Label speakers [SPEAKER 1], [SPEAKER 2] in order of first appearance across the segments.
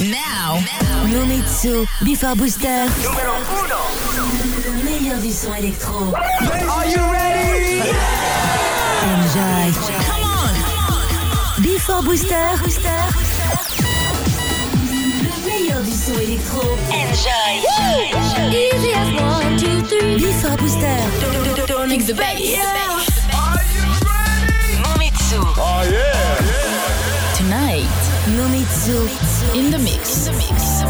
[SPEAKER 1] Now, Nomitsu, Before Booster.
[SPEAKER 2] Numéro
[SPEAKER 1] 1. Le meilleur du son électro.
[SPEAKER 2] Are you ready?
[SPEAKER 1] Enjoy.
[SPEAKER 2] Come on.
[SPEAKER 1] Before Booster. Le meilleur du son électro. Enjoy. Easy as one, two, three. Before Booster.
[SPEAKER 2] Don't mix the bass.
[SPEAKER 1] Are you ready? Nomitsu.
[SPEAKER 2] Oh yeah.
[SPEAKER 3] In the mix.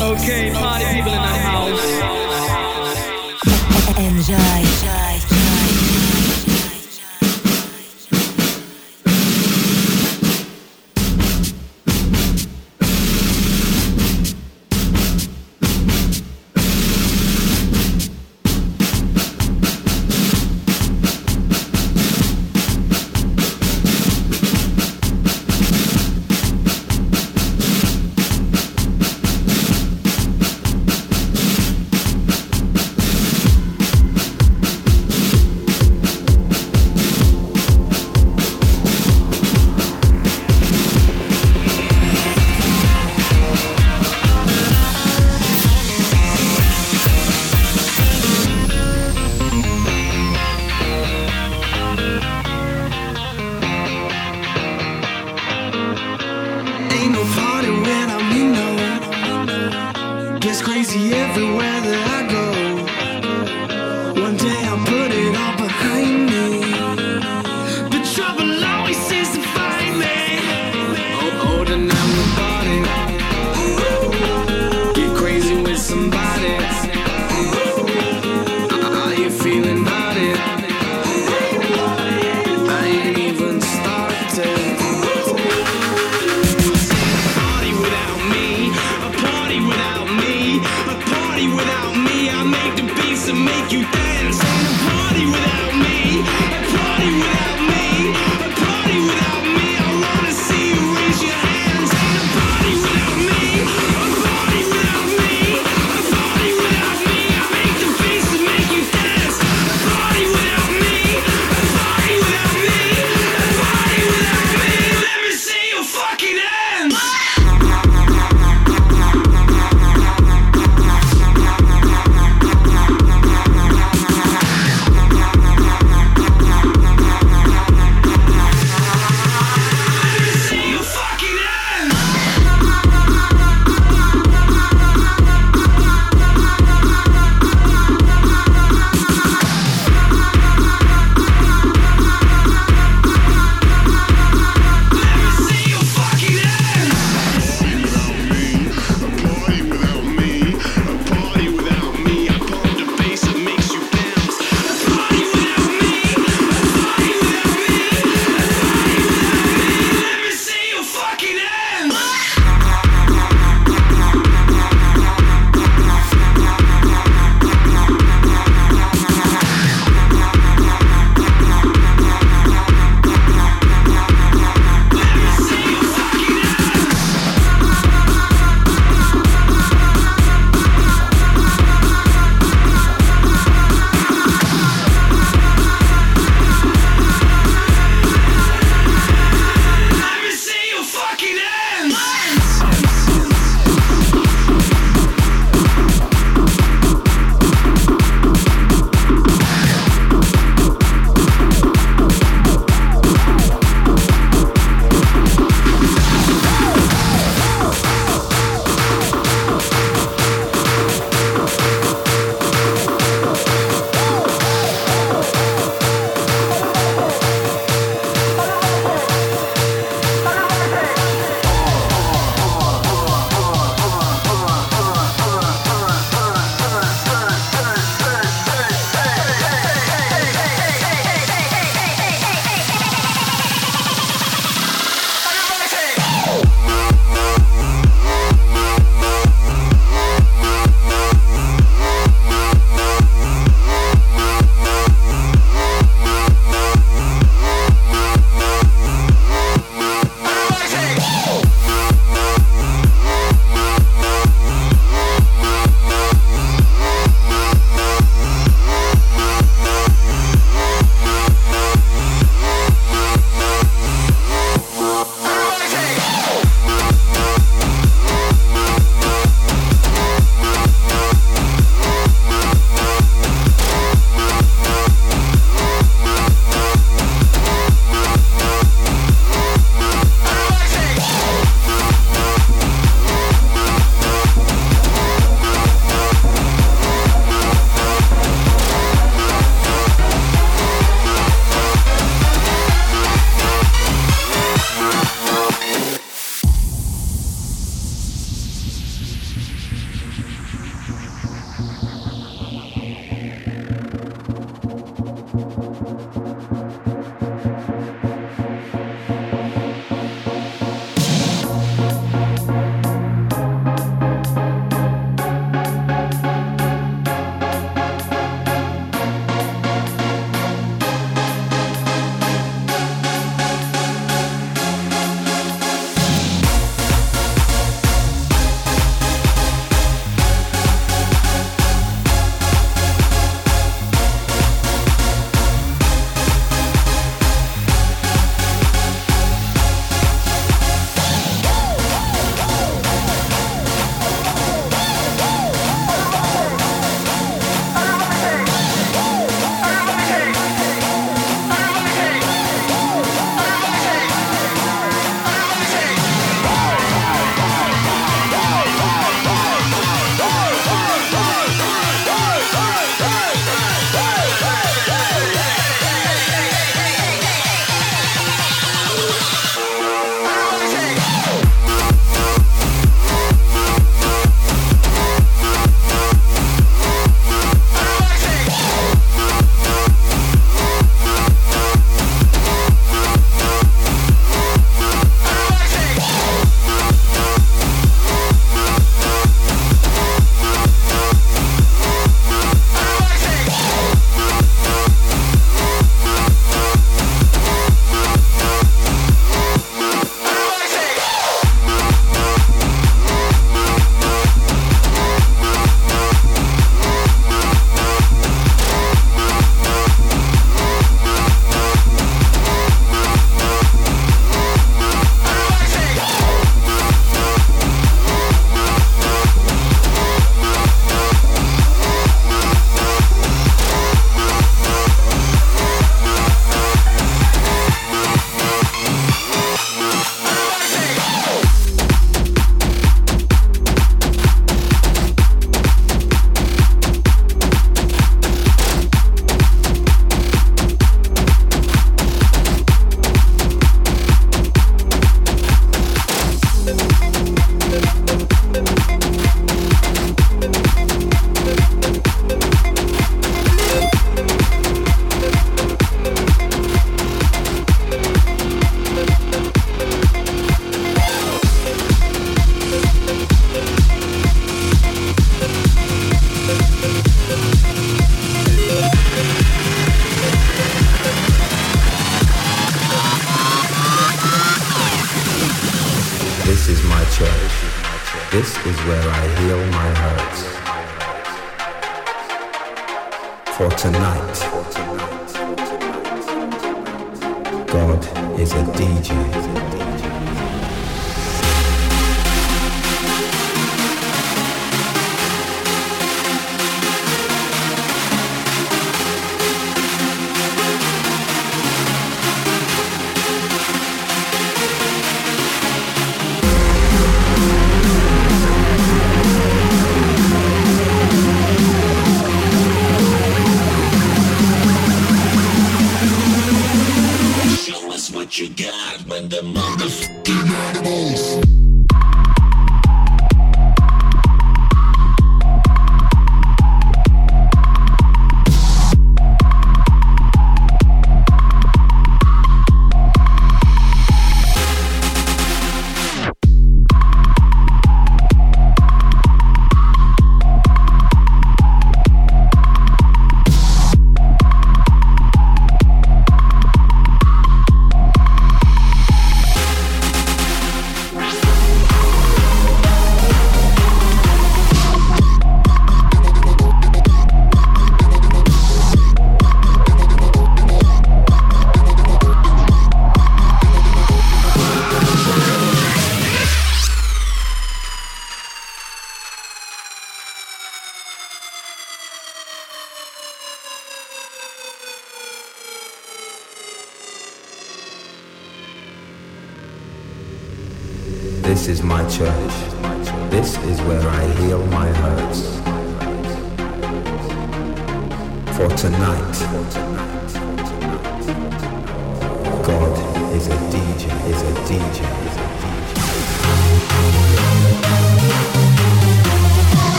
[SPEAKER 4] Okay, party people in the house.
[SPEAKER 1] Enjoy.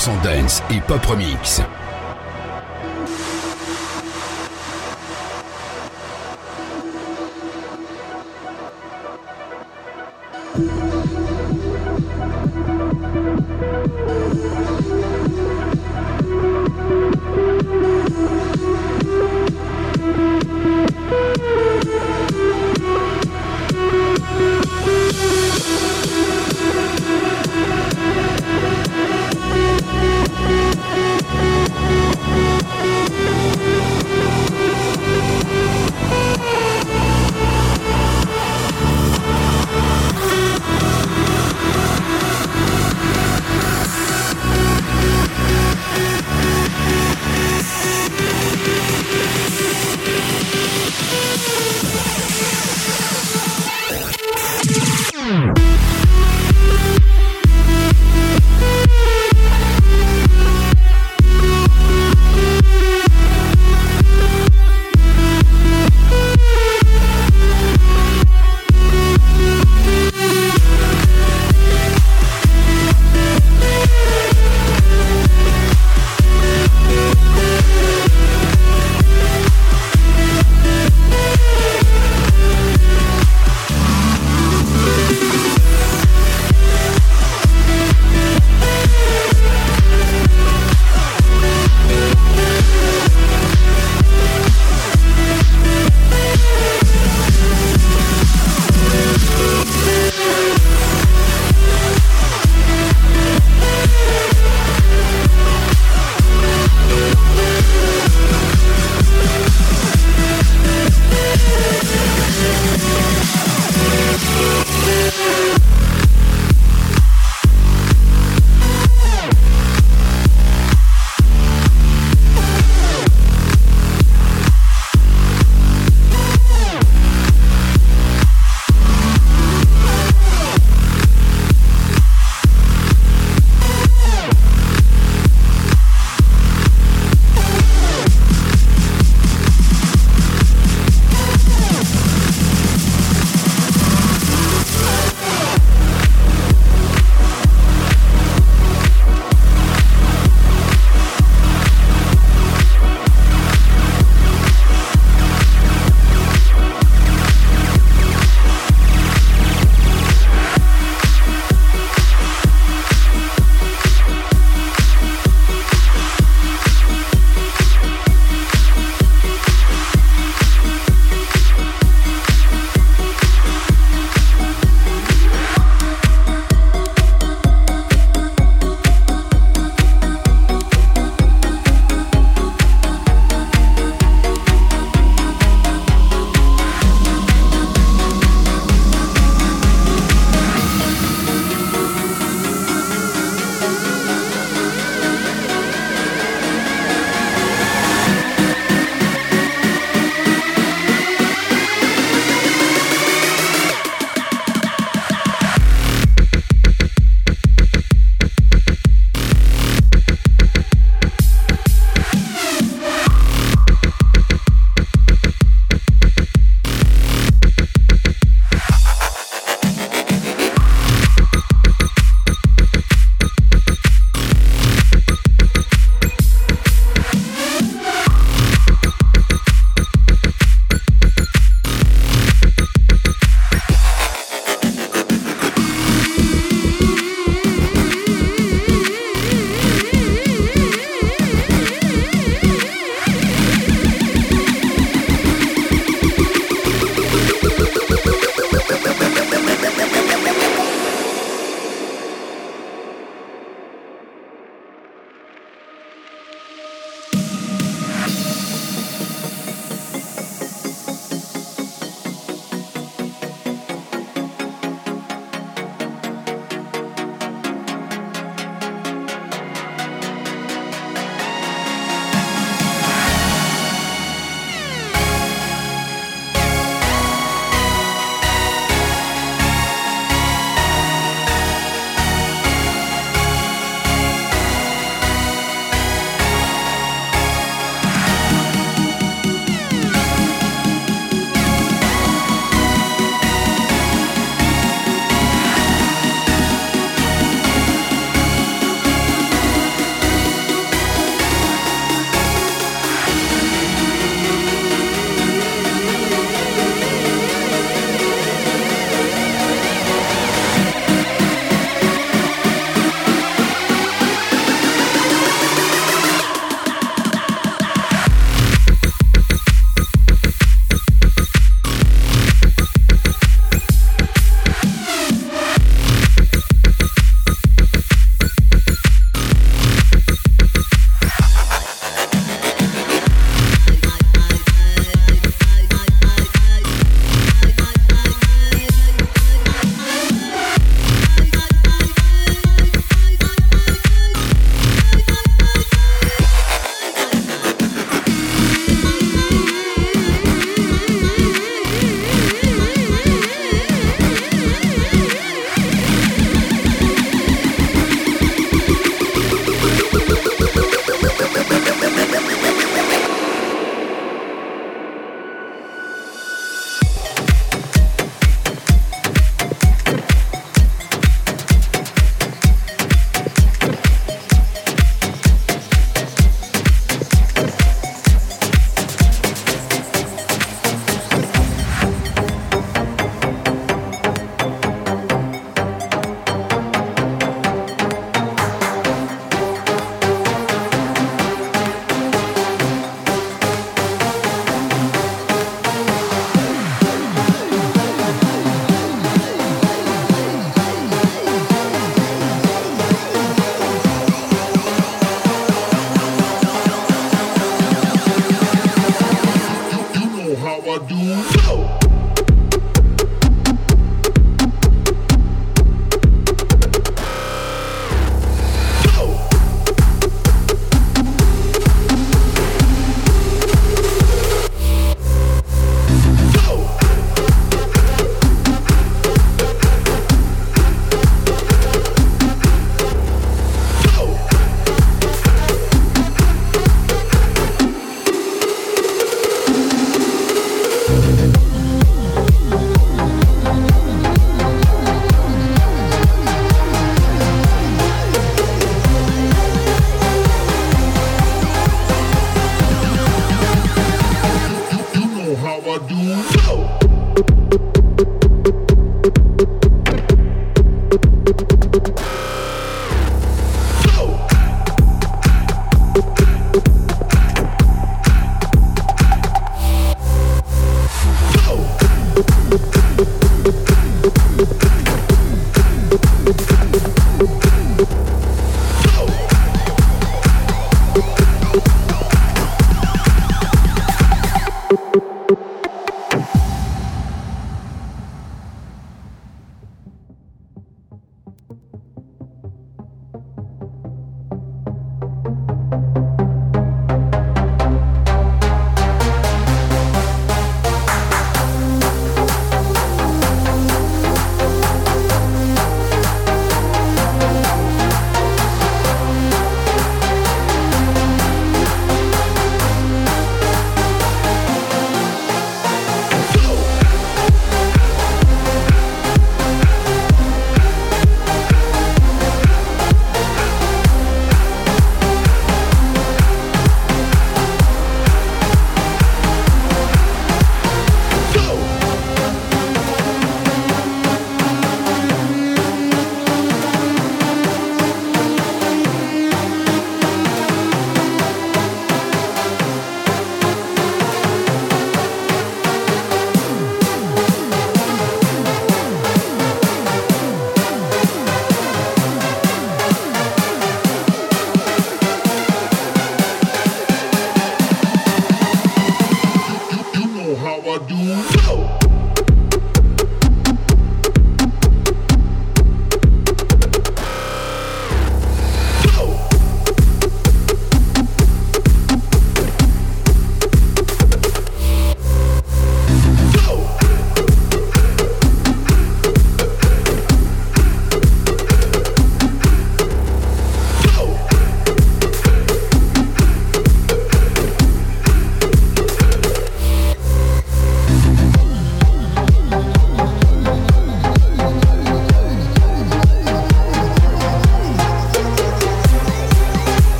[SPEAKER 5] 100% dance et pop remix.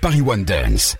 [SPEAKER 5] Paris One Dance.